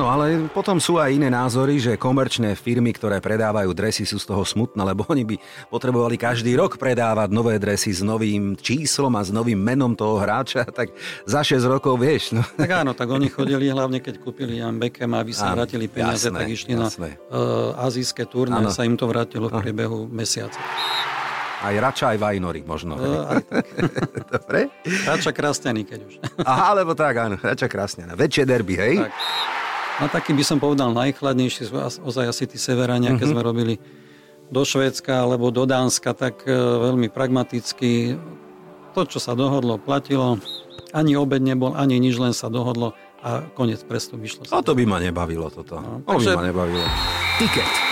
Áno, ale potom sú aj iné názory, že komerčné firmy, ktoré predávajú dresy, sú z toho smutné, lebo oni by potrebovali každý rok predávať nové dresy s novým číslom a s novým menom toho hráča, tak za 6 rokov vieš. No. Tak áno, tak oni chodili hlavne, keď kúpili Jan Beckham, áno, vrátili peniaze, jasné, tak išli jasné. na uh, azijské turné, sa im to vrátilo v priebehu mesiaca. Aj Rača, aj Vajnory možno. No, aj tak. Dobre? Rača Krasňany, keď už. Aha, alebo tak, áno. Rača Krasňana. Väčšie derby, hej? Tak. No taký by som povedal najchladnejší sú ozaj asi tí severania, keď mm-hmm. sme robili do Švédska alebo do Dánska, tak e, veľmi pragmaticky to, čo sa dohodlo, platilo. Ani obed nebol, ani nič, len sa dohodlo a koniec prestup vyšlo. A to by ma nebavilo toto. No, to takže... by ma nebavilo. Tiket.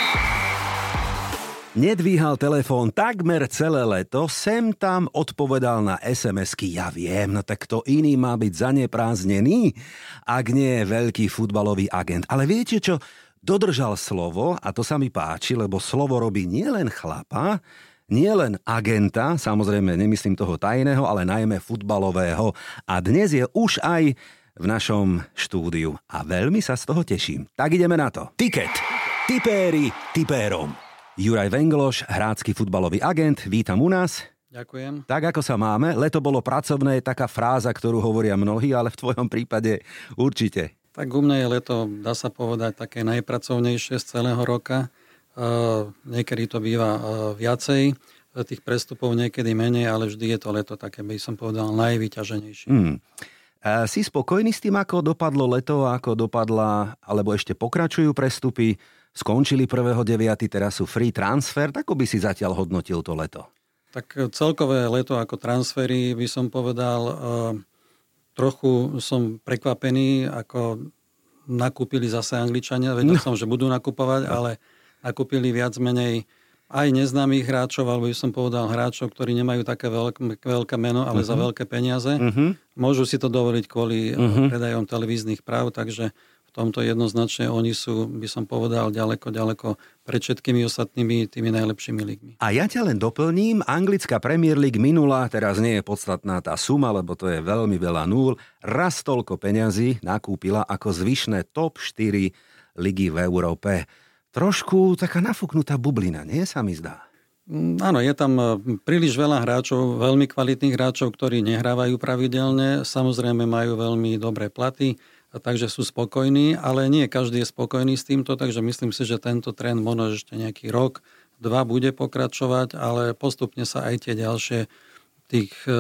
Nedvíhal telefón takmer celé leto, sem tam odpovedal na SMS-ky. Ja viem, no tak kto iný má byť zanepráznený, ak nie je veľký futbalový agent. Ale viete čo? Dodržal slovo a to sa mi páči, lebo slovo robí nielen chlapa, nielen agenta, samozrejme nemyslím toho tajného, ale najmä futbalového. A dnes je už aj v našom štúdiu a veľmi sa z toho teším. Tak ideme na to. Tiket. Tipéri tipérom. Juraj Vengloš, hrácky futbalový agent, vítam u nás. Ďakujem. Tak ako sa máme, leto bolo pracovné, taká fráza, ktorú hovoria mnohí, ale v tvojom prípade určite. Tak u mňa je leto, dá sa povedať, také najpracovnejšie z celého roka. Uh, niekedy to býva uh, viacej, tých prestupov niekedy menej, ale vždy je to leto také, by som povedal, najvyťaženejšie. Mm. Si spokojný s tým, ako dopadlo leto, ako dopadla, alebo ešte pokračujú prestupy? Skončili 1.9., teraz sú free transfer, tak by si zatiaľ hodnotil to leto? Tak celkové leto ako transfery by som povedal, eh, trochu som prekvapený, ako nakúpili zase Angličania, vedel no. som, že budú nakupovať, no. ale nakúpili viac menej aj neznámych hráčov, alebo by som povedal hráčov, ktorí nemajú také veľké, veľké meno, ale uh-huh. za mhm. veľké peniaze. Uh-huh. Môžu si to dovoliť kvôli uh-huh. predajom televíznych práv, takže tomto jednoznačne oni sú, by som povedal, ďaleko, ďaleko pred všetkými ostatnými tými najlepšími ligmi. A ja ťa len doplním, anglická Premier League minula, teraz nie je podstatná tá suma, lebo to je veľmi veľa nul, raz toľko peňazí nakúpila ako zvyšné top 4 ligy v Európe. Trošku taká nafúknutá bublina, nie sa mi zdá? Mm, áno, je tam e, príliš veľa hráčov, veľmi kvalitných hráčov, ktorí nehrávajú pravidelne, samozrejme majú veľmi dobré platy, takže sú spokojní, ale nie každý je spokojný s týmto, takže myslím si, že tento trend možno ešte nejaký rok, dva bude pokračovať, ale postupne sa aj tie ďalšie tých e,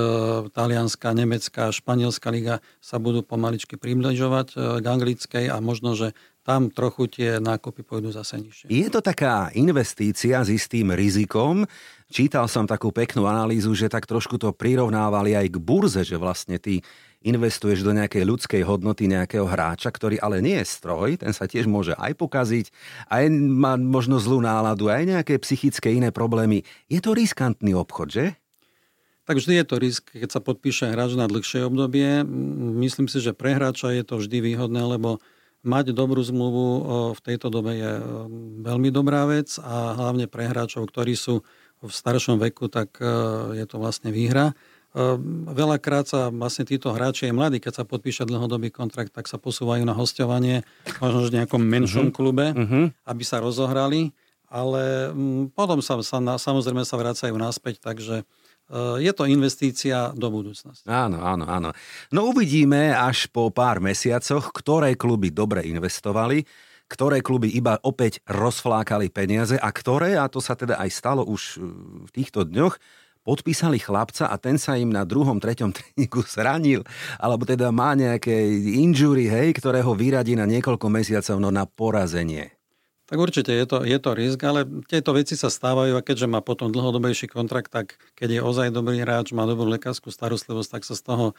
talianská, nemecká, španielská liga sa budú pomaličky približovať e, k anglickej a možno, že tam trochu tie nákupy pôjdu zase nižšie. Je to taká investícia s istým rizikom. Čítal som takú peknú analýzu, že tak trošku to prirovnávali aj k burze, že vlastne tí investuješ do nejakej ľudskej hodnoty nejakého hráča, ktorý ale nie je stroj, ten sa tiež môže aj pokaziť, aj má možno zlú náladu, aj nejaké psychické iné problémy. Je to riskantný obchod, že? Tak vždy je to risk, keď sa podpíše hráč na dlhšie obdobie. Myslím si, že pre hráča je to vždy výhodné, lebo mať dobrú zmluvu v tejto dobe je veľmi dobrá vec a hlavne pre hráčov, ktorí sú v staršom veku, tak je to vlastne výhra. Ehm, veľakrát sa vlastne títo hráči aj mladí, keď sa podpíše dlhodobý kontrakt, tak sa posúvajú na hostovanie možno v nejakom menšom uh-huh. klube, uh-huh. aby sa rozohrali, ale mm, potom sa, sa samozrejme sa vracajú naspäť, takže ehm, je to investícia do budúcnosti. Áno, áno, áno. No uvidíme až po pár mesiacoch, ktoré kluby dobre investovali, ktoré kluby iba opäť rozflákali peniaze a ktoré, a to sa teda aj stalo už v týchto dňoch, podpísali chlapca a ten sa im na druhom, treťom tréningu zranil, alebo teda má nejaké injury, hej, ktoré ho vyradí na niekoľko mesiacov no na porazenie. Tak určite je to, je to risk, ale tieto veci sa stávajú a keďže má potom dlhodobejší kontrakt, tak keď je ozaj dobrý hráč, má dobrú lekárskú starostlivosť, tak sa z toho e,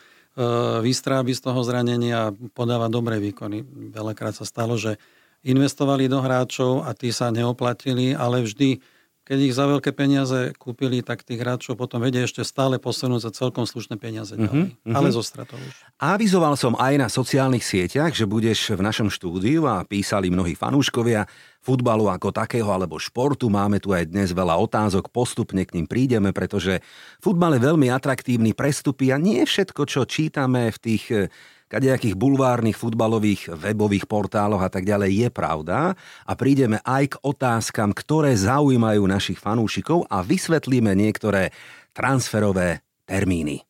vystrábi z toho zranenia a podáva dobré výkony. Veľakrát sa stalo, že investovali do hráčov a tí sa neoplatili, ale vždy keď ich za veľké peniaze kúpili, tak tých hráčov potom vedia ešte stále posunúť za celkom slušné peniaze ďalej. Uh-huh, uh-huh. Ale zo stratou už. Avizoval som aj na sociálnych sieťach, že budeš v našom štúdiu a písali mnohí fanúškovia futbalu ako takého alebo športu. Máme tu aj dnes veľa otázok, postupne k ním prídeme, pretože futbal je veľmi atraktívny prestupy a nie všetko, čo čítame v tých kadejakých bulvárnych futbalových webových portáloch a tak ďalej je pravda a prídeme aj k otázkam, ktoré zaujímajú našich fanúšikov a vysvetlíme niektoré transferové termíny.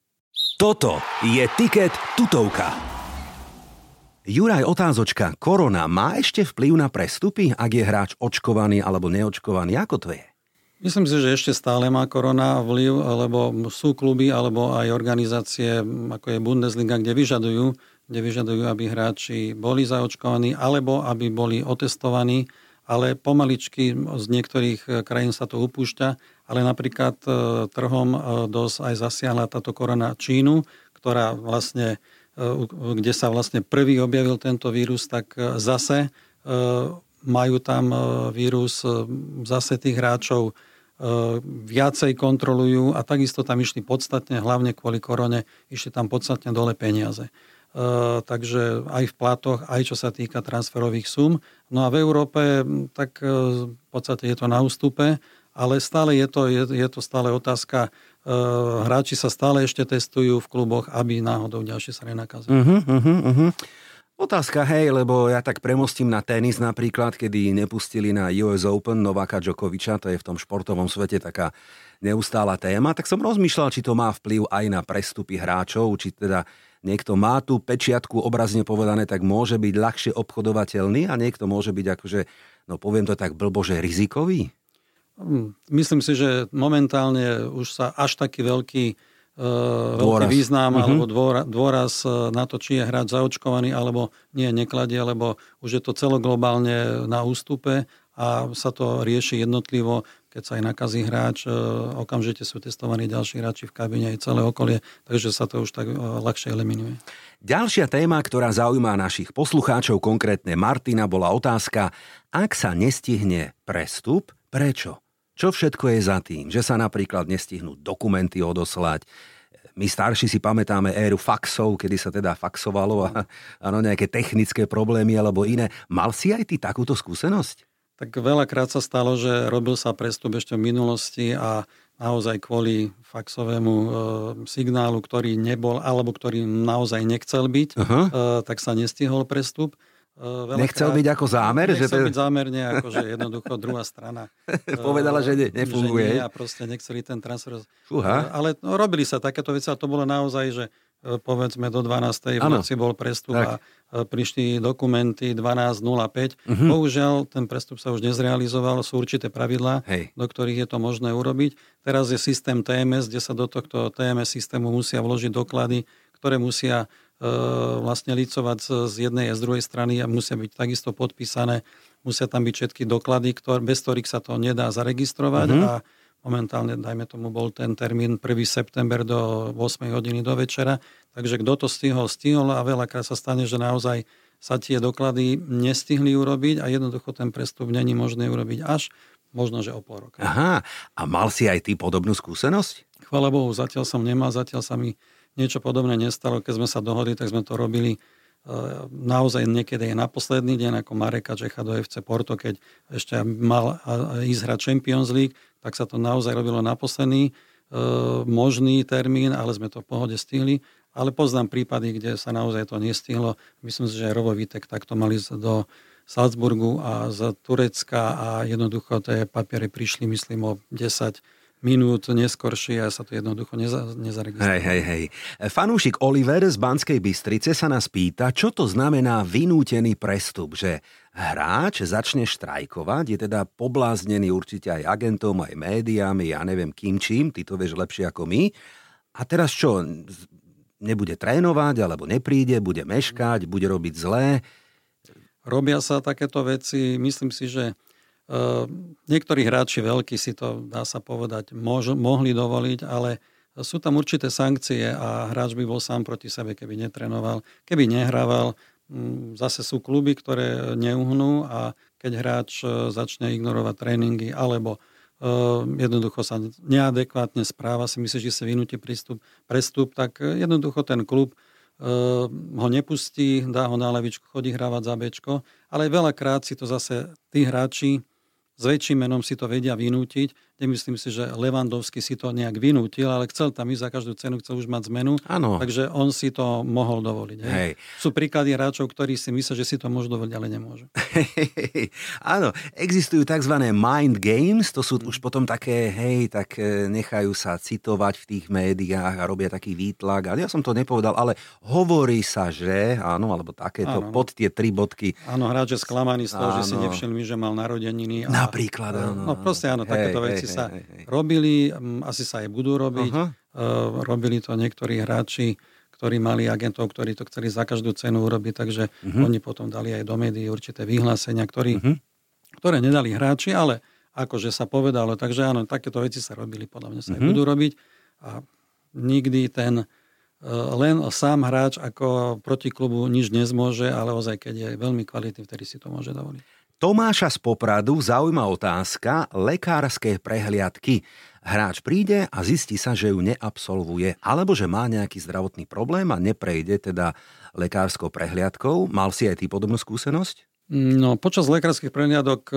Toto je Tiket tutovka. Juraj, otázočka. Korona má ešte vplyv na prestupy, ak je hráč očkovaný alebo neočkovaný? Ako to je? Myslím si, že ešte stále má korona vplyv, lebo sú kluby alebo aj organizácie, ako je Bundesliga, kde vyžadujú, kde vyžadujú, aby hráči boli zaočkovaní alebo aby boli otestovaní, ale pomaličky z niektorých eh, krajín sa to upúšťa, ale napríklad eh, trhom eh, dosť aj zasiahla táto korona Čínu, ktorá vlastne, kde sa vlastne prvý objavil tento vírus, tak zase majú tam vírus, zase tých hráčov viacej kontrolujú a takisto tam išli podstatne, hlavne kvôli korone, išli tam podstatne dole peniaze. Takže aj v platoch, aj čo sa týka transferových sum. No a v Európe, tak v podstate je to na ústupe, ale stále je to, je, je to stále otázka, hráči sa stále ešte testujú v kluboch, aby náhodou ďalšie sa nenakazili. Uh-huh, uh-huh, uh-huh. Otázka, hej, lebo ja tak premostím na tenis napríklad, kedy nepustili na US Open Novaka Djokoviča, to je v tom športovom svete taká neustála téma, tak som rozmýšľal, či to má vplyv aj na prestupy hráčov, či teda niekto má tú pečiatku obrazne povedané, tak môže byť ľahšie obchodovateľný a niekto môže byť akože, no poviem to tak blbo, rizikový? Hm, myslím si, že momentálne už sa až taký veľký Eh, veľký význam uh-huh. alebo dôraz eh, na to, či je hráč zaočkovaný alebo nie, nekladie, lebo už je to celoglobálne na ústupe a sa to rieši jednotlivo, keď sa aj nakazí hráč, eh, okamžite sú testovaní ďalší hráči v kabine aj celé okolie, takže sa to už tak ľahšie eliminuje. Ďalšia téma, ktorá zaujíma našich poslucháčov, konkrétne Martina, bola otázka, ak sa nestihne prestup, prečo? Čo všetko je za tým? Že sa napríklad nestihnú dokumenty odoslať, my starší si pamätáme éru faxov, kedy sa teda faxovalo a ano, nejaké technické problémy alebo iné. Mal si aj ty takúto skúsenosť? Tak veľakrát sa stalo, že robil sa prestup ešte v minulosti a naozaj kvôli faxovému e, signálu, ktorý nebol alebo ktorý naozaj nechcel byť, uh-huh. e, tak sa nestihol prestup. Uh, nechcel byť ako zámer? Nechcel že to... byť zámerne, ako že jednoducho druhá strana povedala, že ne, nefunguje. Že nie a proste nechceli ten transfer. Uh, ale no, robili sa takéto veci a to bolo naozaj, že e, povedzme do 12. v noci bol prestup tak. a prišli dokumenty 12.05. Uh-huh. Bohužiaľ, ten prestup sa už nezrealizoval, sú určité pravidlá, Hej. do ktorých je to možné urobiť. Teraz je systém TMS, kde sa do tohto TMS systému musia vložiť doklady, ktoré musia vlastne licovať z jednej a z druhej strany a musia byť takisto podpísané, musia tam byť všetky doklady, ktoré, bez ktorých sa to nedá zaregistrovať mm-hmm. a momentálne, dajme tomu, bol ten termín 1. september do 8 hodiny do večera, takže kto to stihol, stihol a veľakrát sa stane, že naozaj sa tie doklady nestihli urobiť a jednoducho ten prestup není možné urobiť až možno, že o pol roka. Aha, a mal si aj ty podobnú skúsenosť? Chvala Bohu, zatiaľ som nemal, zatiaľ sa mi niečo podobné nestalo. Keď sme sa dohodli, tak sme to robili e, naozaj niekedy aj na posledný deň, ako Mareka Čecha do FC Porto, keď ešte mal ísť hrať Champions League, tak sa to naozaj robilo na posledný e, možný termín, ale sme to v pohode stihli. Ale poznám prípady, kde sa naozaj to nestihlo. Myslím si, že Rovo Vitek takto mali do Salzburgu a z Turecka a jednoducho tie papiere prišli, myslím, o 10 minút neskoršie a sa to jednoducho neza, nezaregistruje. Hej, hej, hej. Fanúšik Oliver z Banskej Bystrice sa nás pýta, čo to znamená vynútený prestup, že hráč začne štrajkovať, je teda pobláznený určite aj agentom, aj médiami, ja neviem kým čím, ty to vieš lepšie ako my. A teraz čo, nebude trénovať, alebo nepríde, bude meškať, bude robiť zlé? Robia sa takéto veci, myslím si, že niektorí hráči veľkí si to, dá sa povedať, mož, mohli dovoliť, ale sú tam určité sankcie a hráč by bol sám proti sebe, keby netrenoval. Keby nehrával, zase sú kluby, ktoré neuhnú a keď hráč začne ignorovať tréningy alebo jednoducho sa neadekvátne správa, si myslí, že si vynúti prístup, prestup, tak jednoducho ten klub ho nepustí, dá ho na levičku, chodí hrávať za bečko, ale veľakrát si to zase tí hráči s väčším menom si to vedia vynútiť. Nemyslím si, že Levandovský si to nejak vynútil, ale chcel tam ísť za každú cenu, chcel už mať zmenu. Ano. Takže on si to mohol dovoliť. Hej. Hej. Sú príklady hráčov, ktorí si myslia, že si to môžu dovoliť, ale nemôžu. Áno, existujú tzv. mind games, to sú už potom také, hej, tak e, nechajú sa citovať v tých médiách a robia taký výtlak. Ale ja som to nepovedal, ale hovorí sa, že, áno, alebo takéto, áno. pod tie tri bodky. Áno, hráč je sklamaný z toho, áno. že si nevšimli, že mal narodeniny. A Napríklad, áno. No proste áno, takéto veci sa hej, hej. robili, asi sa aj budú robiť. Uh, robili to niektorí hráči, ktorí mali agentov, ktorí to chceli za každú cenu urobiť, takže uh-huh. oni potom dali aj do médií určité vyhlásenia, ktorí, uh-huh. ktoré nedali hráči, ale akože sa povedalo, takže áno, takéto veci sa robili, podľa mňa sa uh-huh. aj budú robiť a nikdy ten len sám hráč ako proti klubu nič nezmôže, ale ozaj, keď je veľmi kvalitný, vtedy si to môže dovoliť. Tomáša z Popradu zaujíma otázka lekárske prehliadky. Hráč príde a zistí sa, že ju neabsolvuje, alebo že má nejaký zdravotný problém a neprejde teda lekárskou prehliadkou. Mal si aj ty podobnú skúsenosť? No, počas lekárskych prehliadok e,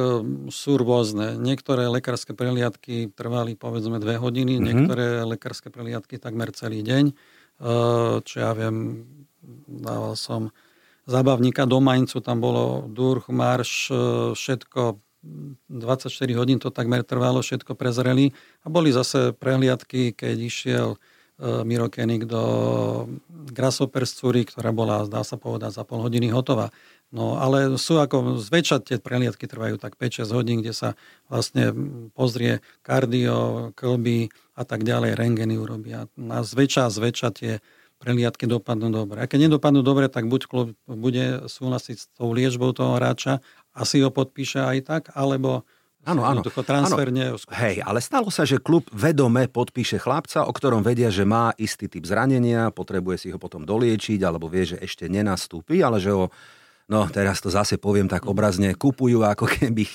sú rôzne. Niektoré lekárske prehliadky trvali povedzme dve hodiny, mm-hmm. niektoré lekárske prehliadky takmer celý deň. E, čo ja viem, dával som zábavníka do Maincu, tam bolo durch, marš, e, všetko 24 hodín to takmer trvalo, všetko prezreli a boli zase prehliadky, keď išiel e, Miro Kenik do Grasshoppers ktorá bola, dá sa povedať, za pol hodiny hotová. No ale sú ako, zväčša tie prehliadky trvajú tak 5-6 hodín, kde sa vlastne pozrie kardio, klby a tak ďalej, rengeny urobia. A zväčša, zväčša tie preliadky dopadnú dobre. A keď nedopadnú dobre, tak buď klub bude súhlasiť s tou liečbou toho hráča, asi ho podpíše aj tak, alebo Áno, áno. Transfer áno. Hej, ale stalo sa, že klub vedome podpíše chlapca, o ktorom vedia, že má istý typ zranenia, potrebuje si ho potom doliečiť, alebo vie, že ešte nenastúpi, ale že ho no teraz to zase poviem tak obrazne, kupujú ako keby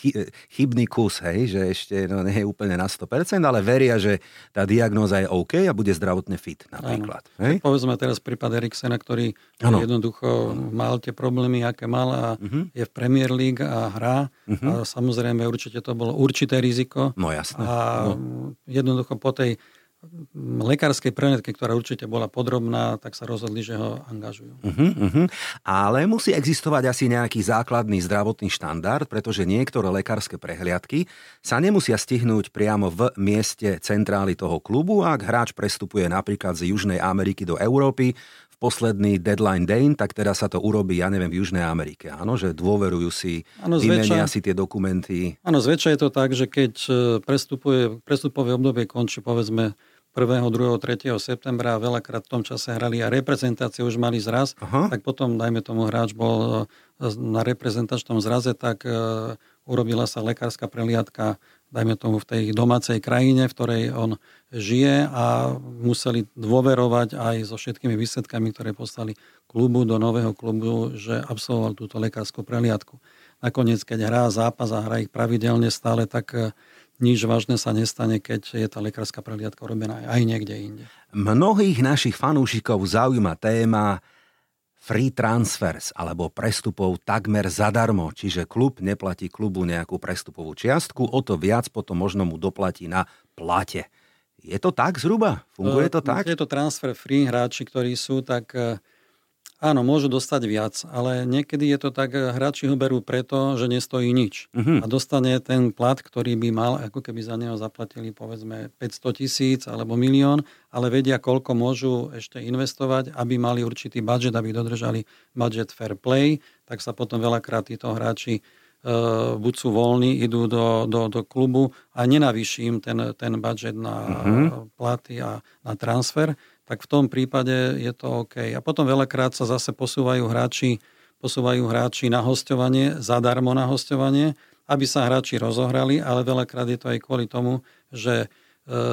chybný kus, hej, že ešte no, nie je úplne na 100%, ale veria, že tá diagnóza je OK a bude zdravotne fit napríklad. Hej? Povedzme teraz prípad Eriksena, ktorý ano. jednoducho mal tie problémy, aké mal a uh-huh. je v Premier League a hrá. Uh-huh. A samozrejme určite to bolo určité riziko. No jasné. A no. jednoducho po tej lekárskej prehliadke, ktorá určite bola podrobná, tak sa rozhodli, že ho angažujú. Uh-huh, uh-huh. Ale musí existovať asi nejaký základný zdravotný štandard, pretože niektoré lekárske prehliadky sa nemusia stihnúť priamo v mieste centrály toho klubu, ak hráč prestupuje napríklad z Južnej Ameriky do Európy, v posledný deadline day, tak teda sa to urobí, ja neviem, v Južnej Amerike. Áno, že dôverujú si, ano, vymenia si tie dokumenty. Áno, zväčša je to tak, že keď e, prestupuje, prestupové obdobie končí povedzme 1., 2., 3. septembra a veľakrát v tom čase hrali a reprezentácie už mali zraz, Aha. tak potom, dajme tomu, hráč bol e, na reprezentačnom zraze, tak uh, urobila sa lekárska preliadka, dajme tomu, v tej domácej krajine, v ktorej on žije a museli dôverovať aj so všetkými výsledkami, ktoré poslali klubu do nového klubu, že absolvoval túto lekárskú preliadku. Nakoniec, keď hrá zápas a hrá ich pravidelne stále, tak uh, nič vážne sa nestane, keď je tá lekárska prehliadka robená aj niekde inde. Mnohých našich fanúšikov zaujíma téma free transfers alebo prestupov takmer zadarmo, čiže klub neplatí klubu nejakú prestupovú čiastku, o to viac potom možno mu doplatí na plate. Je to tak zhruba? Funguje to tak? Je to transfer free hráči, ktorí sú, tak uh, Áno, môžu dostať viac, ale niekedy je to tak, hráči ho berú preto, že nestojí nič. Uh-huh. A dostane ten plat, ktorý by mal, ako keby za neho zaplatili povedzme 500 tisíc alebo milión, ale vedia, koľko môžu ešte investovať, aby mali určitý budget, aby dodržali budget fair play, tak sa potom veľakrát títo hráči uh, buď sú voľní, idú do, do, do klubu a nenavýši im ten, ten budget na uh-huh. platy a na transfer tak v tom prípade je to OK. A potom veľakrát sa zase posúvajú hráči, posúvajú hráči na hostovanie, zadarmo na hostovanie, aby sa hráči rozohrali, ale veľakrát je to aj kvôli tomu, že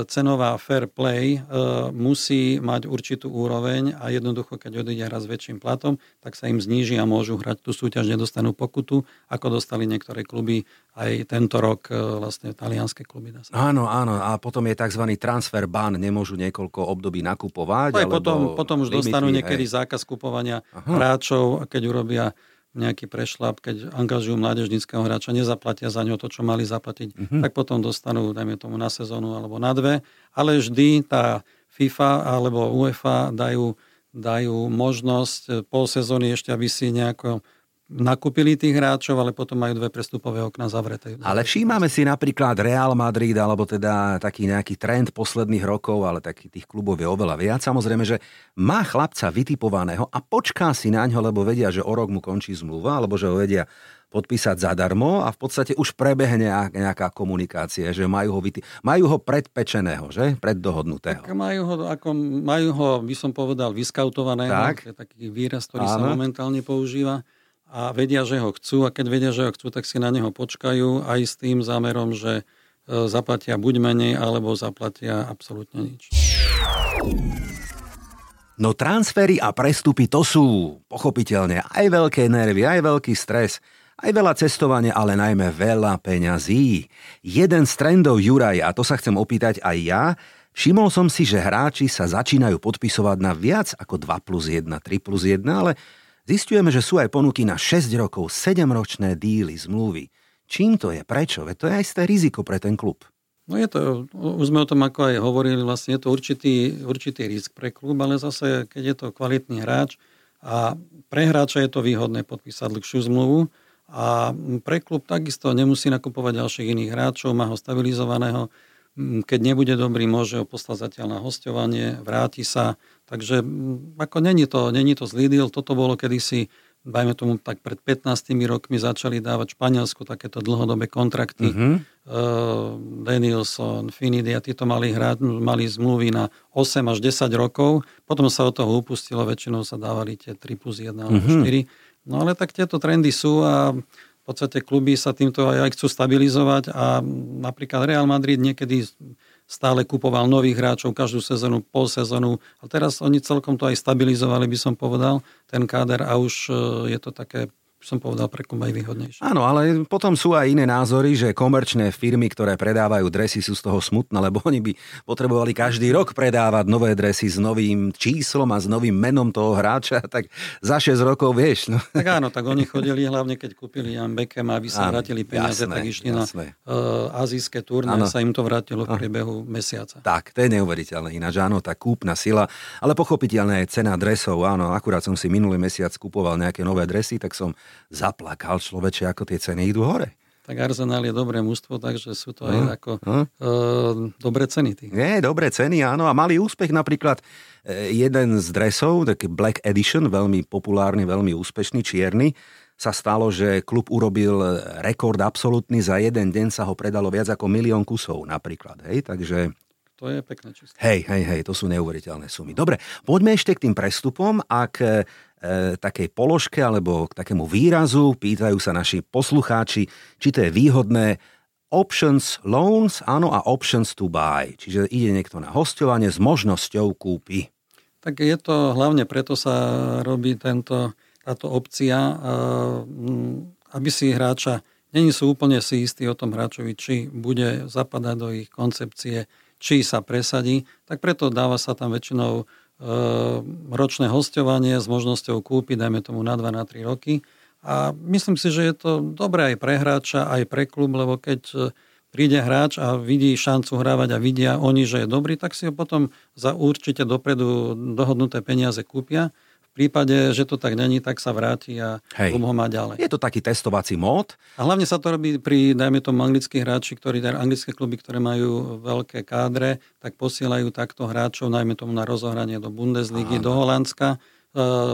cenová fair play musí mať určitú úroveň a jednoducho, keď odíde s väčším platom, tak sa im zníži a môžu hrať tú súťaž, nedostanú pokutu, ako dostali niektoré kluby aj tento rok vlastne talianské kluby. Áno, áno. A potom je tzv. transfer ban, nemôžu niekoľko období nakupovať. Aj potom, potom už limity, dostanú niekedy hej. zákaz kupovania Aha. hráčov, keď urobia nejaký prešlap, keď angažujú mládežnického hráča, nezaplatia za ňo to, čo mali zaplatiť, mm-hmm. tak potom dostanú, dajme tomu, na sezónu alebo na dve. Ale vždy tá FIFA alebo UEFA dajú, dajú možnosť pol sezóny ešte, aby si nejako nakúpili tých hráčov, ale potom majú dve prestupové okna zavreté. Ale všímame si napríklad Real Madrid, alebo teda taký nejaký trend posledných rokov, ale takých tých klubov je oveľa viac. Samozrejme, že má chlapca vytipovaného a počká si na ňo, lebo vedia, že o rok mu končí zmluva, alebo že ho vedia podpísať zadarmo a v podstate už prebehne nejaká komunikácia, že majú ho, vyti- majú ho predpečeného, že? Preddohodnutého. Tak majú ho, ako, majú ho, by som povedal, vyskautovaného. Tak. To je taký výraz, ktorý Áno. sa momentálne používa a vedia, že ho chcú a keď vedia, že ho chcú, tak si na neho počkajú aj s tým zámerom, že e, zaplatia buď menej, alebo zaplatia absolútne nič. No transfery a prestupy to sú pochopiteľne aj veľké nervy, aj veľký stres, aj veľa cestovania, ale najmä veľa peňazí. Jeden z trendov Juraj, a to sa chcem opýtať aj ja, všimol som si, že hráči sa začínajú podpisovať na viac ako 2 plus 1, 3 plus 1, ale Zistujeme, že sú aj ponuky na 6 rokov, 7-ročné díly, zmluvy. Čím to je? Prečo? Veď to je aj isté riziko pre ten klub. No je to, už sme o tom ako aj hovorili, vlastne je to určitý, určitý risk pre klub, ale zase, keď je to kvalitný hráč a pre hráča je to výhodné podpísať dlhšiu zmluvu a pre klub takisto nemusí nakupovať ďalších iných hráčov, má ho stabilizovaného, keď nebude dobrý, môže ho poslať zatiaľ na hostovanie, vráti sa, Takže ako není to, není to zlý deal. Toto bolo kedysi, dajme tomu tak pred 15 rokmi začali dávať Španielsku takéto dlhodobé kontrakty. Mm-hmm. Uh, Danielson, Finidi a títo mali, hrať, mali zmluvy na 8 až 10 rokov. Potom sa od toho upustilo, väčšinou sa dávali tie 3 plus 1 alebo mm-hmm. 4. No ale tak tieto trendy sú a v podstate kluby sa týmto aj, aj chcú stabilizovať a napríklad Real Madrid niekedy stále kupoval nových hráčov každú sezónu, pol sezónu. A teraz oni celkom to aj stabilizovali, by som povedal, ten káder a už e, je to také som povedal, pre klub aj výhodnejšie. Áno, ale potom sú aj iné názory, že komerčné firmy, ktoré predávajú dresy, sú z toho smutné, lebo oni by potrebovali každý rok predávať nové dresy s novým číslom a s novým menom toho hráča, tak za 6 rokov vieš. No. Tak áno, tak oni chodili hlavne, keď kúpili Jan Beckham, áno, vrátili peniaze, jasné, tak išli jasné. na uh, azijské turné a sa im to vrátilo v priebehu mesiaca. Tak, to je neuveriteľné. Ináč áno, tá kúpna sila, ale pochopiteľné je cena dresov. Áno, akurát som si minulý mesiac kupoval nejaké nové dresy, tak som zaplakal človeče, ako tie ceny idú hore. Tak Arsenal je dobré mužstvo, takže sú to aj no, ako. Uh, dobré ceny. Tých. Nie, dobré ceny, áno. A mali úspech napríklad uh, jeden z dresov, taký Black Edition, veľmi populárny, veľmi úspešný, čierny, sa stalo, že klub urobil rekord absolútny, za jeden deň sa ho predalo viac ako milión kusov napríklad. Hej, takže to je pekné číslo. Hej, hej, hej, to sú neuveriteľné sumy. Dobre, poďme ešte k tým prestupom. Ak E, takej položke alebo k takému výrazu. Pýtajú sa naši poslucháči, či to je výhodné options loans, áno, a options to buy. Čiže ide niekto na hostovanie s možnosťou kúpy. Tak je to hlavne preto sa robí tento, táto opcia, e, aby si hráča, není sú úplne si istí o tom hráčovi, či bude zapadať do ich koncepcie, či sa presadí, tak preto dáva sa tam väčšinou ročné hostovanie s možnosťou kúpiť, dajme tomu na 2 na 3 roky. A myslím si, že je to dobré aj pre hráča, aj pre klub, lebo keď e, príde hráč a vidí šancu hrávať a vidia oni, že je dobrý, tak si ho potom za určite dopredu dohodnuté peniaze kúpia prípade, že to tak není, tak sa vráti a Hej. klub ho má ďalej. Je to taký testovací mód. A hlavne sa to robí pri, dajme tomu, anglických hráči, ktorí, teda anglické kluby, ktoré majú veľké kádre, tak posielajú takto hráčov, najmä tomu na rozohranie do Bundesligy, Aha. do Holandska, e,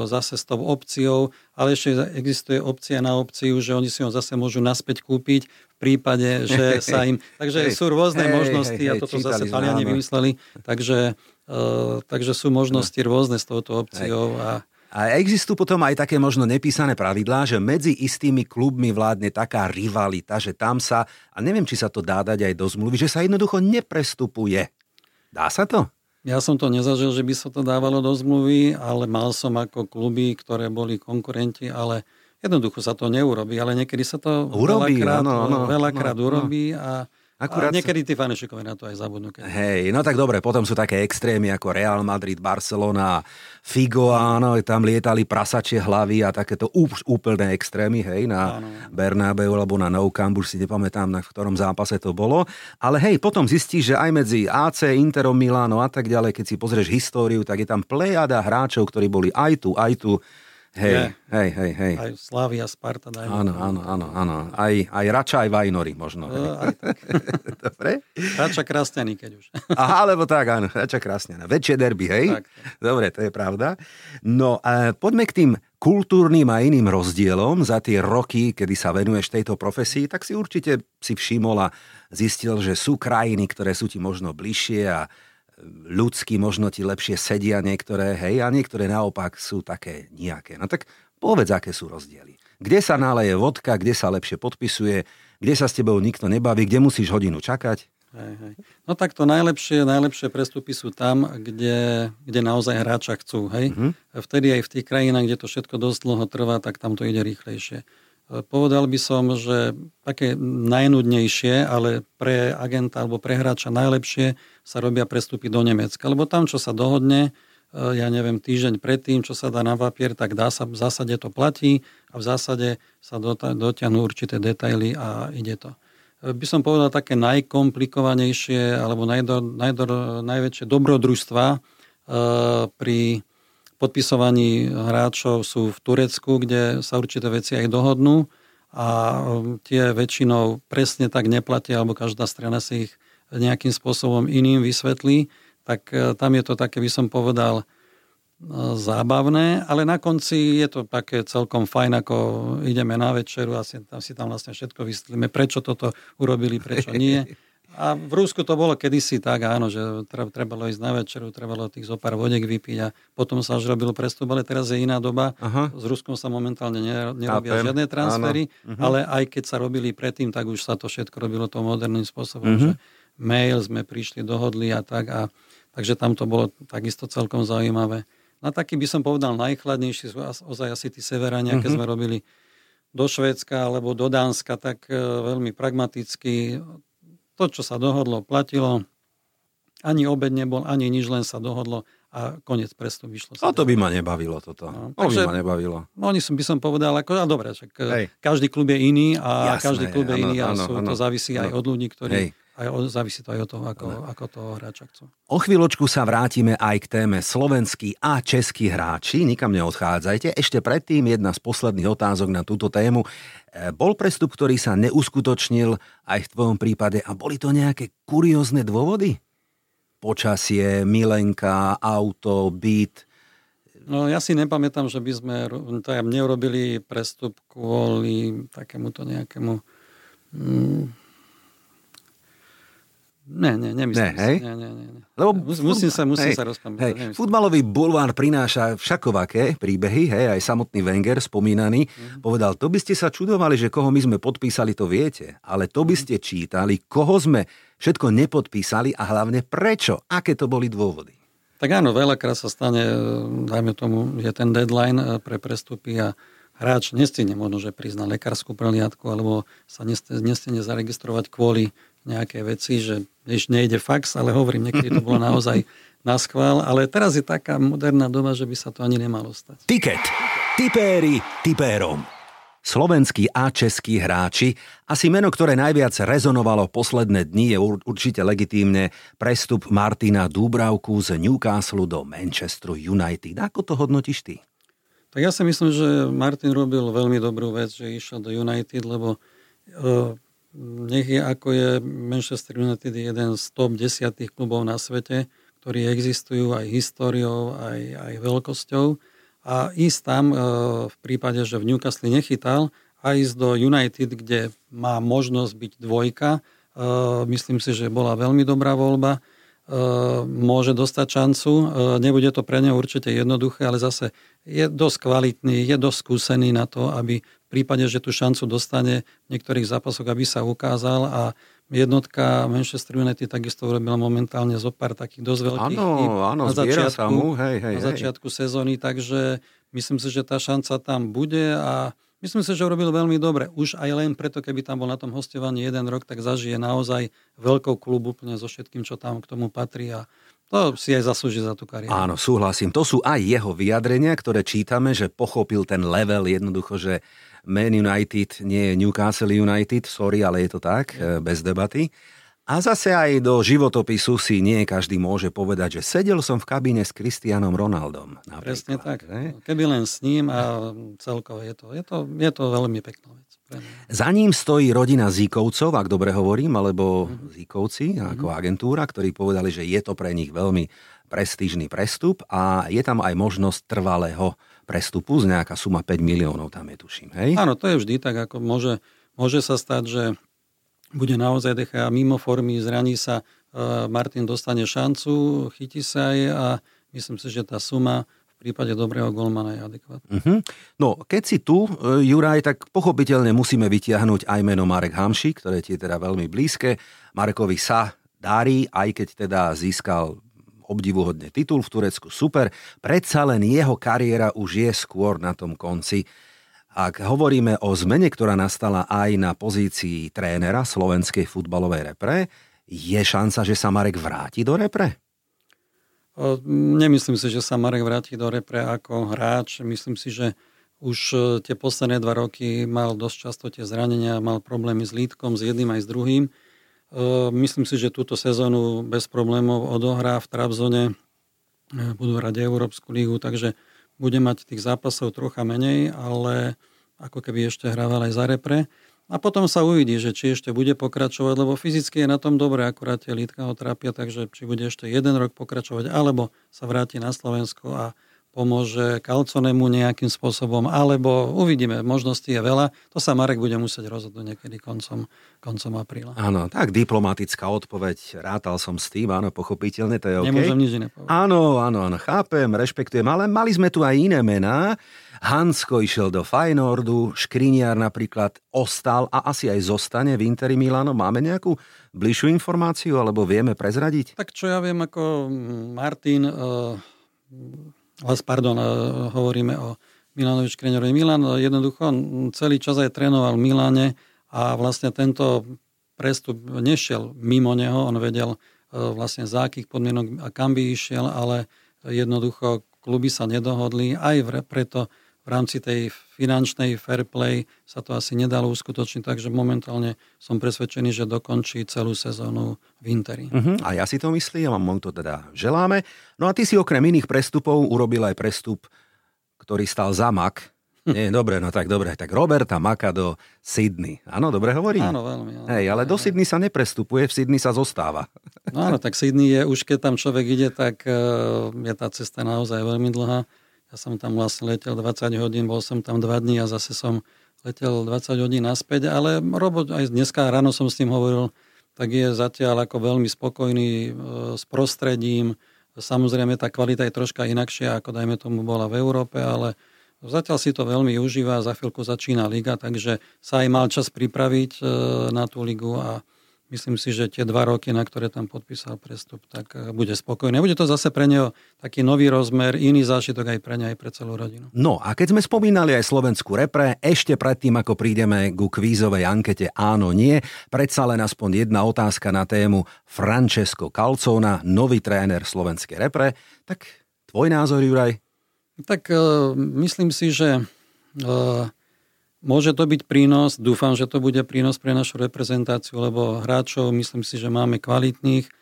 zase s tou opciou, ale ešte existuje opcia na opciu, že oni si ho zase môžu naspäť kúpiť v prípade, že sa im... Takže hej, sú rôzne hej, možnosti hej, a toto zase Taliani vymysleli, takže, uh, takže sú možnosti rôzne s touto opciou a A existujú potom aj také možno nepísané pravidlá, že medzi istými klubmi vládne taká rivalita, že tam sa, a neviem, či sa to dá dať aj do zmluvy, že sa jednoducho neprestupuje. Dá sa to? Ja som to nezažil, že by sa to dávalo do zmluvy, ale mal som ako kluby, ktoré boli konkurenti, ale jednoducho sa to neurobí. Ale niekedy sa to urobí, veľakrát, áno, áno, veľakrát áno, urobí a Akurát... A niekedy tí fanúšikovia na to aj zabudnú. Keď... Hej, no tak dobre, potom sú také extrémy ako Real Madrid, Barcelona, Figo, áno, tam lietali prasačie hlavy a takéto úplné extrémy, hej, na áno. Bernabeu alebo na Nou Camp, už si nepamätám, na ktorom zápase to bolo. Ale hej, potom zistíš, že aj medzi AC, Interom, Milano a tak ďalej, keď si pozrieš históriu, tak je tam plejada hráčov, ktorí boli aj tu, aj tu Hej, je. hej, hej, hej. Aj Slavia, Sparta, dajme. Áno, áno, áno, áno. Aj, aj Rača, aj Vajnory možno. No, aj tak. Dobre? Rača Krasňany, keď už. Aha, alebo tak, áno, Rača Krasňana. Väčšie derby, hej? Tak, tak. Dobre, to je pravda. No, a poďme k tým kultúrnym a iným rozdielom za tie roky, kedy sa venuješ tejto profesii, tak si určite si všimol a zistil, že sú krajiny, ktoré sú ti možno bližšie a ľudsky možno ti lepšie sedia niektoré, hej, a niektoré naopak sú také nejaké. No tak povedz, aké sú rozdiely. Kde sa náleje vodka, kde sa lepšie podpisuje, kde sa s tebou nikto nebaví, kde musíš hodinu čakať? Hej, hej. No tak to najlepšie, najlepšie prestupy sú tam, kde, kde naozaj hráča chcú. Hej? Mm-hmm. Vtedy aj v tých krajinách, kde to všetko dosť dlho trvá, tak tam to ide rýchlejšie. Povedal by som, že také najnudnejšie, ale pre agenta alebo pre hráča najlepšie sa robia prestupy do Nemecka. Lebo tam, čo sa dohodne, e, ja neviem, týždeň predtým, čo sa dá na papier, tak dá sa, v zásade to platí a v zásade sa dotiahnu určité detaily a ide to. E, by som povedal také najkomplikovanejšie alebo najdor, najdor, najväčšie dobrodružstva e, pri podpisovaní hráčov sú v Turecku, kde sa určité veci aj dohodnú a um, tie väčšinou presne tak neplatia, alebo každá strana si ich nejakým spôsobom iným vysvetlí, tak e, tam je to také, by som povedal, e, zábavné, ale na konci je to také celkom fajn, ako ideme na večeru a si tam, si tam vlastne všetko vysvetlíme, prečo toto urobili, prečo nie. A v Rusku to bolo kedysi tak, áno, že trebalo ísť na večeru, trebalo tých zo pár vodiek vypiť a potom sa až robil prestup, ale teraz je iná doba. Aha. S Ruskom sa momentálne nerobia Chápem. žiadne transfery, uh-huh. ale aj keď sa robili predtým, tak už sa to všetko robilo to moderným spôsobom, uh-huh. že mail sme prišli, dohodli a tak. A, takže tam to bolo takisto celkom zaujímavé. Na taký by som povedal najchladnejší ozaj asi tí severania, uh-huh. keď sme robili do Švédska alebo do Dánska, tak e, veľmi pragmaticky to, čo sa dohodlo, platilo. Ani obed nebol, ani nič, len sa dohodlo a koniec prestup vyšlo. A to by ma nebavilo toto. No, to takže, by ma nebavilo. No, oni som, by som povedal, ako, a dobre, čak, každý klub je iný a Jasné, každý klub je áno, iný a áno, sú, áno, to závisí áno. aj od ľudí, ktorí Hej aj závisí to aj od toho, ako, ako toho hráča chcú. O chvíľočku sa vrátime aj k téme slovenskí a českí hráči. Nikam neodchádzajte. Ešte predtým jedna z posledných otázok na túto tému. E, bol prestup, ktorý sa neuskutočnil aj v tvojom prípade a boli to nejaké kuriózne dôvody? Počasie, milenka, auto, byt, No ja si nepamätám, že by sme tak neurobili prestup kvôli takémuto nejakému mm, Ne, ne, nemyslím ne, hej? Si. Ne, ne, ne. Lebo musím sa, musím hej, sa rozpamätať. Futbalový bulvár prináša všakovaké príbehy, hej, aj samotný Wenger spomínaný, mm. povedal, to by ste sa čudovali, že koho my sme podpísali, to viete, ale to by mhm. ste čítali, koho sme všetko nepodpísali a hlavne prečo, aké to boli dôvody. Tak áno, veľakrát sa stane, dajme tomu, je ten deadline eh, pre prestupy a hráč nestihne možno, že prísť na lekárskú preliadku alebo sa nestihne zaregistrovať kvôli nejaké veci, že než nejde fax, ale hovorím, niekedy to bolo naozaj na schvál, ale teraz je taká moderná doba, že by sa to ani nemalo stať. Tiket. Tipéri tipérom. Slovenskí a českí hráči. Asi meno, ktoré najviac rezonovalo posledné dni, je určite legitímne prestup Martina Dúbravku z Newcastle do Manchesteru United. Ako to hodnotíš ty? Tak ja si myslím, že Martin robil veľmi dobrú vec, že išiel do United, lebo uh, nech je ako je Manchester United jeden z top desiatých klubov na svete, ktorí existujú aj históriou, aj, aj veľkosťou. A ísť tam e, v prípade, že v Newcastle nechytal, a ísť do United, kde má možnosť byť dvojka, e, myslím si, že bola veľmi dobrá voľba. Môže dostať šancu. Nebude to pre neho určite jednoduché, ale zase je dosť kvalitný, je dosť skúsený na to, aby v prípade, že tú šancu dostane v niektorých zápasoch, aby sa ukázal a jednotka Manchester United takisto urobila momentálne zo pár takých dosť veľkých áno, chyb áno, na začiatku, mu, hej, hej, na začiatku hej. sezóny, takže myslím si, že tá šanca tam bude a Myslím si, že urobil veľmi dobre. Už aj len preto, keby tam bol na tom hostovaní jeden rok, tak zažije naozaj veľkou klubu úplne so všetkým, čo tam k tomu patrí a to si aj zaslúži za tú kariéru. Áno, súhlasím. To sú aj jeho vyjadrenia, ktoré čítame, že pochopil ten level jednoducho, že Man United nie je Newcastle United, sorry, ale je to tak, bez debaty. A zase aj do životopisu si nie každý môže povedať, že sedel som v kabíne s Kristianom Ronaldom. Napríklad, Presne tak. Ne? Keby len s ním a celkovo je to, je to, je to veľmi pekná vec. Za ním stojí rodina Zíkovcov, ak dobre hovorím, alebo mm-hmm. Zíkovci ako mm-hmm. agentúra, ktorí povedali, že je to pre nich veľmi prestížny prestup a je tam aj možnosť trvalého prestupu z nejaká suma 5 miliónov tam je, tuším. Hej? Áno, to je vždy tak, ako môže, môže sa stať, že bude naozaj DCH mimo formy, zraní sa, e, Martin dostane šancu, chytí sa aj a myslím si, že tá suma v prípade dobrého golmana je adekvátna. Uh-huh. No, keď si tu, e, Juraj, tak pochopiteľne musíme vytiahnuť aj meno Marek Hamši, ktoré ti je teda veľmi blízke. Marekovi sa darí, aj keď teda získal obdivuhodne titul v Turecku, super. Predsa len jeho kariéra už je skôr na tom konci. Ak hovoríme o zmene, ktorá nastala aj na pozícii trénera slovenskej futbalovej repre, je šanca, že sa Marek vráti do repre? Nemyslím si, že sa Marek vráti do repre ako hráč. Myslím si, že už e, tie posledné dva roky mal dosť často tie zranenia, mal problémy s lítkom, s jedným aj s druhým. E, myslím si, že túto sezónu bez problémov odohrá v Trabzone. E, budú hrať Európsku lígu, takže bude mať tých zápasov trocha menej, ale ako keby ešte hrával aj za repre. A potom sa uvidí, že či ešte bude pokračovať, lebo fyzicky je na tom dobre, akurát tie lítka ho trápia, takže či bude ešte jeden rok pokračovať, alebo sa vráti na Slovensko a pomôže Kalconemu nejakým spôsobom, alebo uvidíme, možností je veľa. To sa Marek bude musieť rozhodnúť niekedy koncom, koncom apríla. Áno, tak diplomatická odpoveď, rátal som s tým, áno, pochopiteľne, to je OK. Nemôžem nič iné povedať. Áno, áno, áno, chápem, rešpektujem, ale mali sme tu aj iné mená. Hansko išiel do Feynordu, Škriniar napríklad ostal a asi aj zostane v Interi Milano. Máme nejakú bližšiu informáciu, alebo vieme prezradiť? Tak čo ja viem, ako Martin... Uh pardon, e, hovoríme o Milanovi Škreňerovi. Milan jednoducho celý čas aj trénoval v Miláne a vlastne tento prestup nešiel mimo neho, on vedel e, vlastne za akých podmienok a kam by išiel, ale jednoducho kluby sa nedohodli aj preto v rámci tej finančnej fair play sa to asi nedalo uskutočniť, takže momentálne som presvedčený, že dokončí celú sezónu v Interi. Uh-huh. A ja si to myslím a mu to teda želáme. No a ty si okrem iných prestupov urobil aj prestup, ktorý stal za mak. Nie, dobre, no tak dobre. Tak Roberta Maka do Sydney. Áno, dobre hovorím? Áno, veľmi. Áno, Hej, ale do Sydney sa neprestupuje, v Sydney sa zostáva. No áno, tak Sydney je, už keď tam človek ide, tak uh, je tá cesta naozaj veľmi dlhá. Ja som tam vlastne letel 20 hodín, bol som tam 2 dní a zase som letel 20 hodín naspäť, ale robot aj dneska ráno som s ním hovoril, tak je zatiaľ ako veľmi spokojný e, s prostredím. Samozrejme tá kvalita je troška inakšia, ako dajme tomu bola v Európe, ale zatiaľ si to veľmi užíva, za chvíľku začína liga, takže sa aj mal čas pripraviť e, na tú ligu a myslím si, že tie dva roky, na ktoré tam podpísal prestup, tak eh, bude spokojný. Bude to zase pre neho taký nový rozmer, iný zážitok aj pre neho, aj pre celú rodinu. No a keď sme spomínali aj slovenskú repre, ešte predtým, ako prídeme ku kvízovej ankete áno, nie, predsa len aspoň jedna otázka na tému Francesco Calcona, nový tréner slovenskej repre. Tak tvoj názor, Juraj? Tak uh, myslím si, že uh, Môže to byť prínos, dúfam, že to bude prínos pre našu reprezentáciu, lebo hráčov myslím si, že máme kvalitných. E,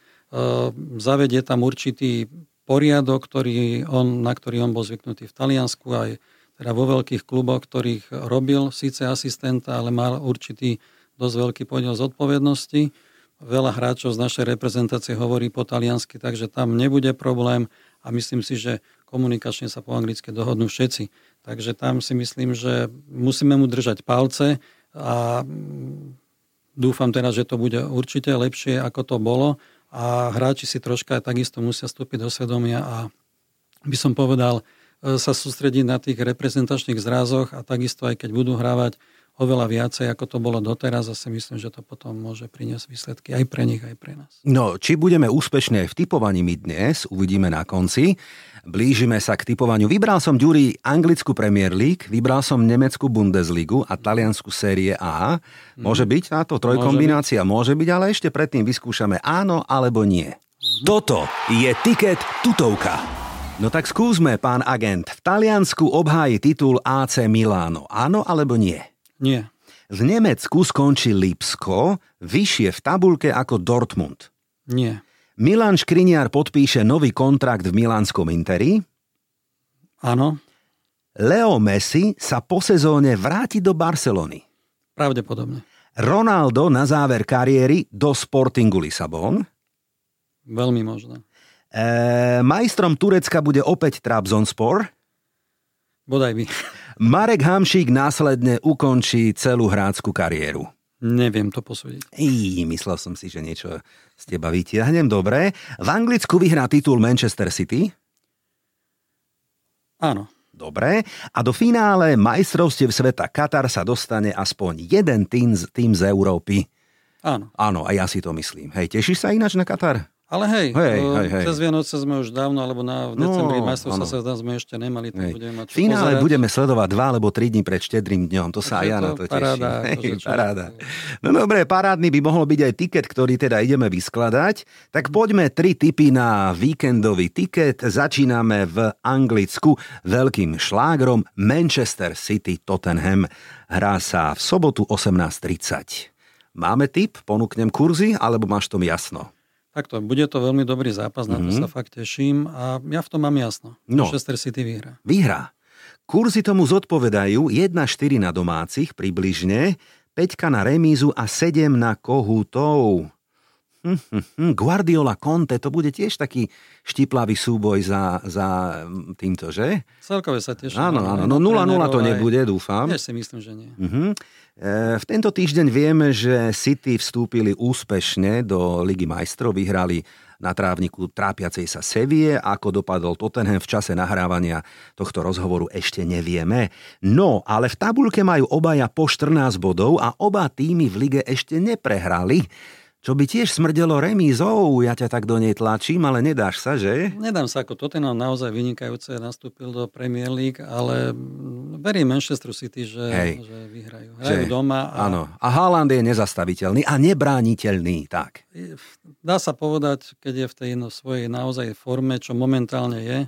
zavedie tam určitý poriadok, ktorý on, na ktorý on bol zvyknutý v Taliansku, aj teda vo veľkých kluboch, ktorých robil síce asistenta, ale mal určitý dosť veľký podiel zodpovednosti. Veľa hráčov z našej reprezentácie hovorí po taliansky, takže tam nebude problém a myslím si, že komunikačne sa po anglicky dohodnú všetci. Takže tam si myslím, že musíme mu držať palce a dúfam teda, že to bude určite lepšie, ako to bolo. a hráči si troška takisto musia vstúpiť do svedomia a by som povedal, e, sa sústrediť na tých reprezentačných zrázoch a takisto aj keď budú hrávať oveľa viacej, ako to bolo doteraz a si myslím, že to potom môže priniesť výsledky aj pre nich, aj pre nás. No, či budeme úspešní aj v typovaní my dnes, uvidíme na konci. Blížime sa k typovaniu. Vybral som Ďuri anglickú Premier League, vybral som nemeckú Bundesligu a taliansku série A. Môže byť táto trojkombinácia? Môže byť. Môže byť, ale ešte predtým vyskúšame áno alebo nie. Toto je Ticket tutovka. No tak skúsme, pán agent. V Taliansku obháji titul AC Milano. Áno alebo nie? Nie. V Nemecku skončí Lipsko vyššie v tabulke ako Dortmund. Nie. Milan Škriniar podpíše nový kontrakt v Milánskom Interi. Áno. Leo Messi sa po sezóne vráti do Barcelony. Pravdepodobne. Ronaldo na záver kariéry do Sportingu Lisabon. Veľmi možné. E, majstrom Turecka bude opäť Trabzonspor. Bodaj by. Marek Hamšík následne ukončí celú hráckú kariéru. Neviem to posúdiť. Í, myslel som si, že niečo z teba vytiahnem. Dobre. V Anglicku vyhrá titul Manchester City. Áno. Dobre. A do finále majstrovstiev sveta Katar sa dostane aspoň jeden tým, tým z Európy. Áno. Áno, a ja si to myslím. Hej, tešíš sa ináč na Katar? Ale hej, Hej, to, hej, hej. cez Vianoce sme už dávno, alebo na v decembri No, no, majstrovstva áno. sveta sme ešte nemali, tak Hej. budeme mať finále pozerať. budeme sledovať dva alebo tri dní pred štedrým dňom. To sa aj ja na to to paráda, teším. akože Hej, čo- paráda. No dobre, parádny by mohol byť aj tiket, ktorý teda ideme vyskladať. Tak poďme tri tipy na víkendový tiket. Začíname v Anglicku veľkým šlágrom Manchester City Tottenham. Hrá sa v sobotu 18.30. Máme tip, ponúknem kurzy, alebo máš tom jasno? Takto, bude to veľmi dobrý zápas, na to Mhm. sa fakt teším a ja v tom mám jasno. No. Manchester City vyhrá. Vyhrá. Kurzy tomu zodpovedajú 1,4 na domácich približne, 5 na remízu a 7 na kohútov. Hm, hm, hm. Guardiola Conte, to bude tiež taký štiplavý súboj za, za mm, týmto, že? Celkové sa teším. Áno, áno. No 0-0 to nebude, dúfam. Tiež si myslím, že nie. Mhm. V tento týždeň vieme, že City vstúpili úspešne do Ligy majstrov, vyhrali na trávniku trápiacej sa Sevie. Ako dopadol Tottenham v čase nahrávania tohto rozhovoru ešte nevieme. No, ale v tabulke majú obaja po 14 bodov a oba týmy v lige ešte neprehrali. Čo by tiež smrdelo remízou, ja ťa tak do nej tlačím, ale nedáš sa, že? Nedám sa ako Tottenham naozaj vynikajúce nastúpil do Premier League, ale mm, verím Manchester City, že, Hej. že vyhrajú. Hrajú Že- doma a Áno. A Haaland je nezastaviteľný a nebrániteľný, tak. dá sa povedať, keď je v tej no, svojej naozaj forme, čo momentálne je,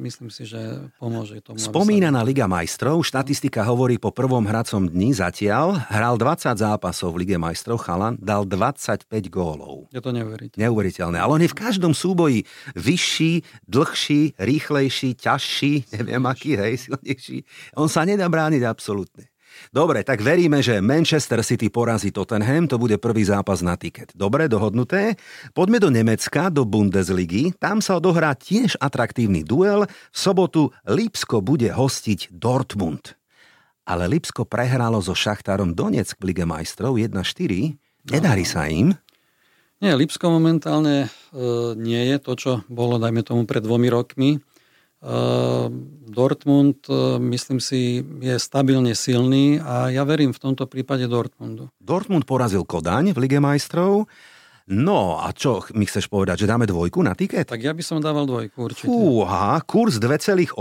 myslím si, že pomôže tomu. aby sa- Spomínaná Liga majstrov, štatistika hovorí po prvom hracom dni zatiaľ, hral 20 zápasov v Lige majstrov, Chalan dal 25 gólov. Je to neuveriteľné. Neuveriteľné, ale on je v každom súboji vyšší, dlhší, rýchlejší, ťažší, neviem aký, hej, silnejší. On sa nedá brániť absolútne. Dobre, tak veríme, že Manchester City porazí Tottenham, to bude prvý zápas na tiket. Dobre, dohodnuté. Poďme do Nemecka, do Bundesligy. Tam sa odohrá tiež atraktívny duel. V sobotu Lipsko bude hostiť Dortmund. Ale Lipsko prehralo so Šachtárom Donetsk v Lige majstrov 1-4. Nedarí sa im. Nie, Lipsko momentálne e, nie je to, čo bolo, dajme tomu, pred dvomi rokmi. E, Dortmund, e, myslím si, je stabilne silný a ja verím v tomto prípade Dortmundu. Dortmund porazil Kodaň v Lige majstrov. No a čo mi chceš povedať, že dáme dvojku na tiket? Tak ja by som dával dvojku určite. Fúha, kurz 2,8.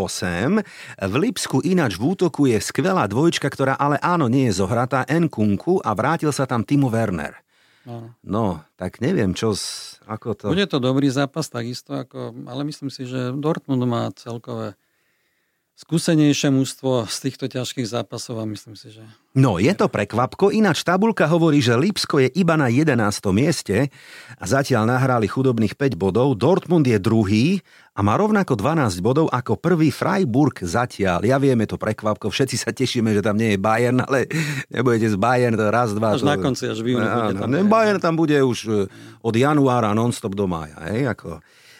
V Lipsku ináč v útoku je skvelá dvojčka, ktorá ale áno, nie je zohratá, Nkunku a vrátil sa tam Timo Werner. Áno. No, tak neviem, čo, ako to... Bude to dobrý zápas takisto, ako, ale myslím si, že Dortmund má celkové skúsenejšie mužstvo z týchto ťažkých zápasov a myslím si, že No, je to prekvapko, ináč tabulka hovorí, že Lipsko je iba na 11. mieste a zatiaľ nahrali chudobných 5 bodov, Dortmund je druhý a má rovnako 12 bodov ako prvý Freiburg zatiaľ. Ja vieme to prekvapko, všetci sa tešíme, že tam nie je Bayern, ale nebudete z Bayern, to raz, dva. Až to... na konci, až v júni Áno, tam. Bayern tam bude už e, od januára non-stop do mája. Hej, ako...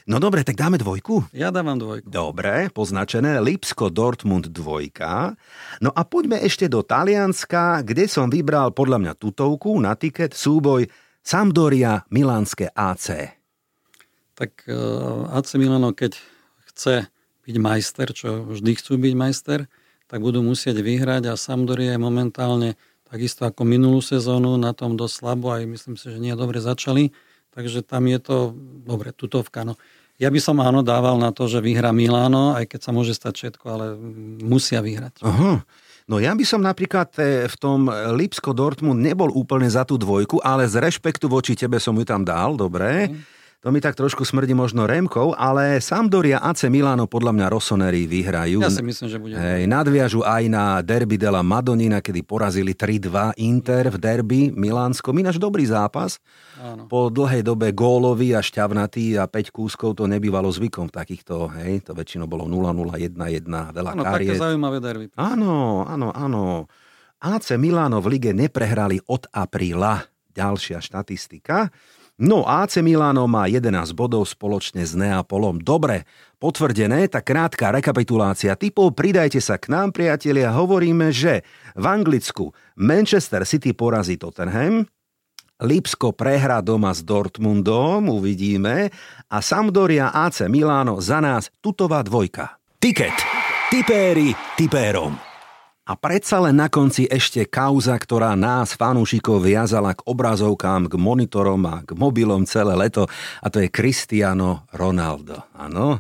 No dobre, tak dáme dvojku. ja dávam dvojku. Dobre, poznačené Lipsko Dortmund dvojka. No a poďme ešte do Talianska, kde som vybral podľa mňa tutovku na tiket súboj Sampdoria, Milánske AC. Tak uh, AC Milano, keď chce byť majster, čo vždy chcú byť majster, tak budú musieť vyhrať a Sampdoria je momentálne takisto ako minulú sezónu na tom dosť slabo, aj myslím si, že nie dobre začali, takže tam je to, dobre, tutovka, no. Ja by som áno dával na to, že vyhrá Miláno, aj keď sa môže stať všetko, ale musia vyhrať. Aha. No ja by som napríklad e, v tom Lipsko Dortmund nebol úplne za tú dvojku, ale z rešpektu voči tebe som ju tam dal, dobre. Mm. To mi tak trošku smrdí možno Remkov, ale Sampdoria AC Milano podľa mňa Rossoneri vyhrajú. Ja si myslím, že bude. Hej, nadviažu aj na derby della Madonina, kedy porazili 3-2 Inter v derby Milánsko. Ináč dobrý zápas. Áno. Po dlhej dobe gólový a šťavnatý a 5 kúskov to nebývalo zvykom v takýchto, hej, to väčšinou bolo 0-0, 1-1, veľa áno, kariet. také zaujímavé derby. Áno, áno, áno. AC Milano v lige neprehrali od apríla. Ďalšia štatistika. No AC Milano má 11 bodov spoločne s Neapolom. Dobre, potvrdené, tak krátka rekapitulácia typov. Pridajte sa k nám, priatelia. Hovoríme, že v Anglicku Manchester City porazí Tottenham, Lipsko prehra doma s Dortmundom, uvidíme, a Sampdoria AC Milano za nás tutová dvojka. Tiket. Tipéri tipérom. A predsa len na konci ešte kauza, ktorá nás, fanúšikov, viazala k obrazovkám, k monitorom a k mobilom celé leto, a to je Cristiano Ronaldo. Áno?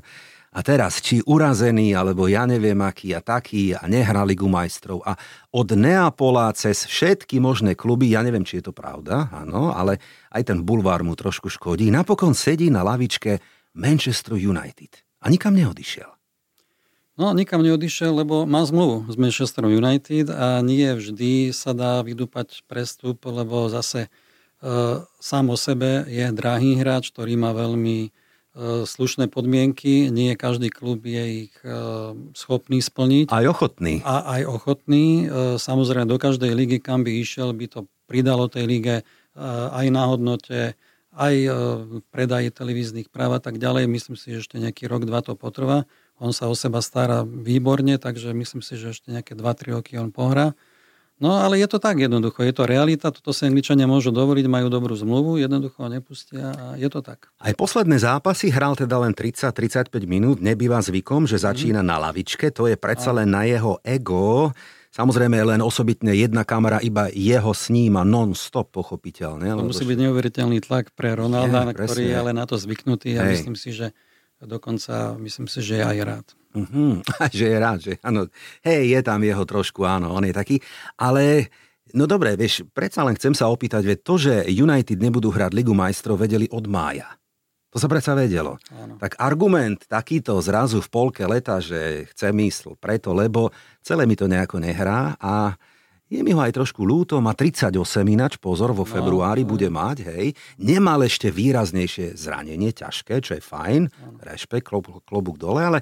A teraz, či urazený, alebo ja neviem aký a taký a nehrali Ligu majstrov a od Neapola cez všetky možné kluby, ja neviem, či je to pravda, áno, ale aj ten bulvár mu trošku škodí, napokon sedí na lavičke Manchester United a nikam neodišiel. No, nikam neodišiel, lebo má zmluvu s Manchester United a nie vždy sa dá vydúpať prestup, lebo zase e, sám o sebe je drahý hráč, ktorý má veľmi e, slušné podmienky. Nie každý klub je ich e, schopný splniť. Aj ochotný. A aj ochotný. E, samozrejme, do každej ligy, kam by išiel, by to pridalo tej lige aj na hodnote, aj predaje televíznych práv a tak ďalej. Myslím si, že ešte nejaký rok, dva to potrvá. On sa o seba stará výborne, takže myslím si, že ešte nejaké 2-3 roky on pohrá. No ale je to tak jednoducho, je to realita, toto sa Angličania môžu dovoliť, majú dobrú zmluvu, jednoducho ho nepustia a je to tak. Aj posledné zápasy hral teda len 30-35 minút, nebýva zvykom, že začína mm. na lavičke, to je predsa len na jeho ego. Samozrejme len osobitne jedna kamera iba jeho sníma non-stop pochopiteľne. To musí byť neuveriteľný tlak pre Ronalda, je, ktorý je ale na to zvyknutý a Hej. myslím si, že dokonca myslím si, že je aj rád. Uh-huh. že je rád, že áno. Hej, je tam jeho trošku, áno, on je taký. Ale, no dobre, vieš, predsa len chcem sa opýtať, veď to, že United nebudú hrať Ligu majstrov, vedeli od mája. To sa predsa vedelo. Áno. Tak argument takýto zrazu v polke leta, že chce mysl preto, lebo celé mi to nejako nehrá a je mi ho aj trošku ľúto, má 38 ináč, pozor, vo no, februári no, bude mať, hej. Nemal ešte výraznejšie zranenie, ťažké, čo je fajn, no. rešpekt, klobúk, klobúk dole, ale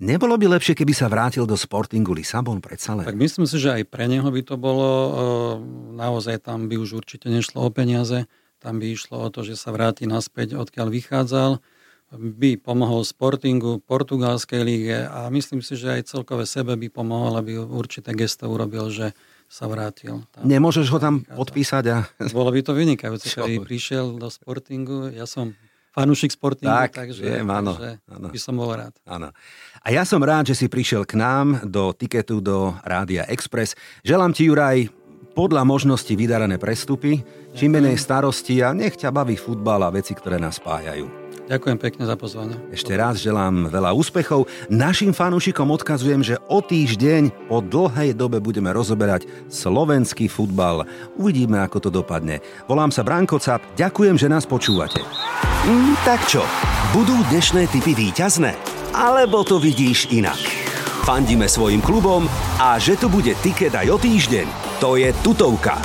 nebolo by lepšie, keby sa vrátil do Sportingu Lisabon predsa len? Tak myslím si, že aj pre neho by to bolo, e, naozaj tam by už určite nešlo o peniaze, tam by išlo o to, že sa vráti naspäť, odkiaľ vychádzal, by pomohol Sportingu, portugalskej líge a myslím si, že aj celkové sebe by pomohol, aby určité gesto urobil, že sa vrátil. Tam Nemôžeš ho tam podpísať? A... Bolo by to vynikajúce, keby prišiel do Sportingu. Ja som fanúšik Sportingu, tak, takže, viem, áno, takže áno. by som bol rád. Áno. A ja som rád, že si prišiel k nám do tiketu do Rádia Express. Želám ti, Juraj, podľa možnosti vydarané prestupy, čím menej starosti a nech ťa baví futbal a veci, ktoré nás spájajú. Ďakujem pekne za pozvanie. Ešte raz želám veľa úspechov. Našim fanúšikom odkazujem, že o týždeň po dlhej dobe budeme rozoberať slovenský futbal. Uvidíme, ako to dopadne. Volám sa Branko Cap. Ďakujem, že nás počúvate. Mm, tak čo, budú dnešné typy výťazné? Alebo to vidíš inak? Fandíme svojim klubom a že tu bude tiket aj o týždeň, to je tutovka.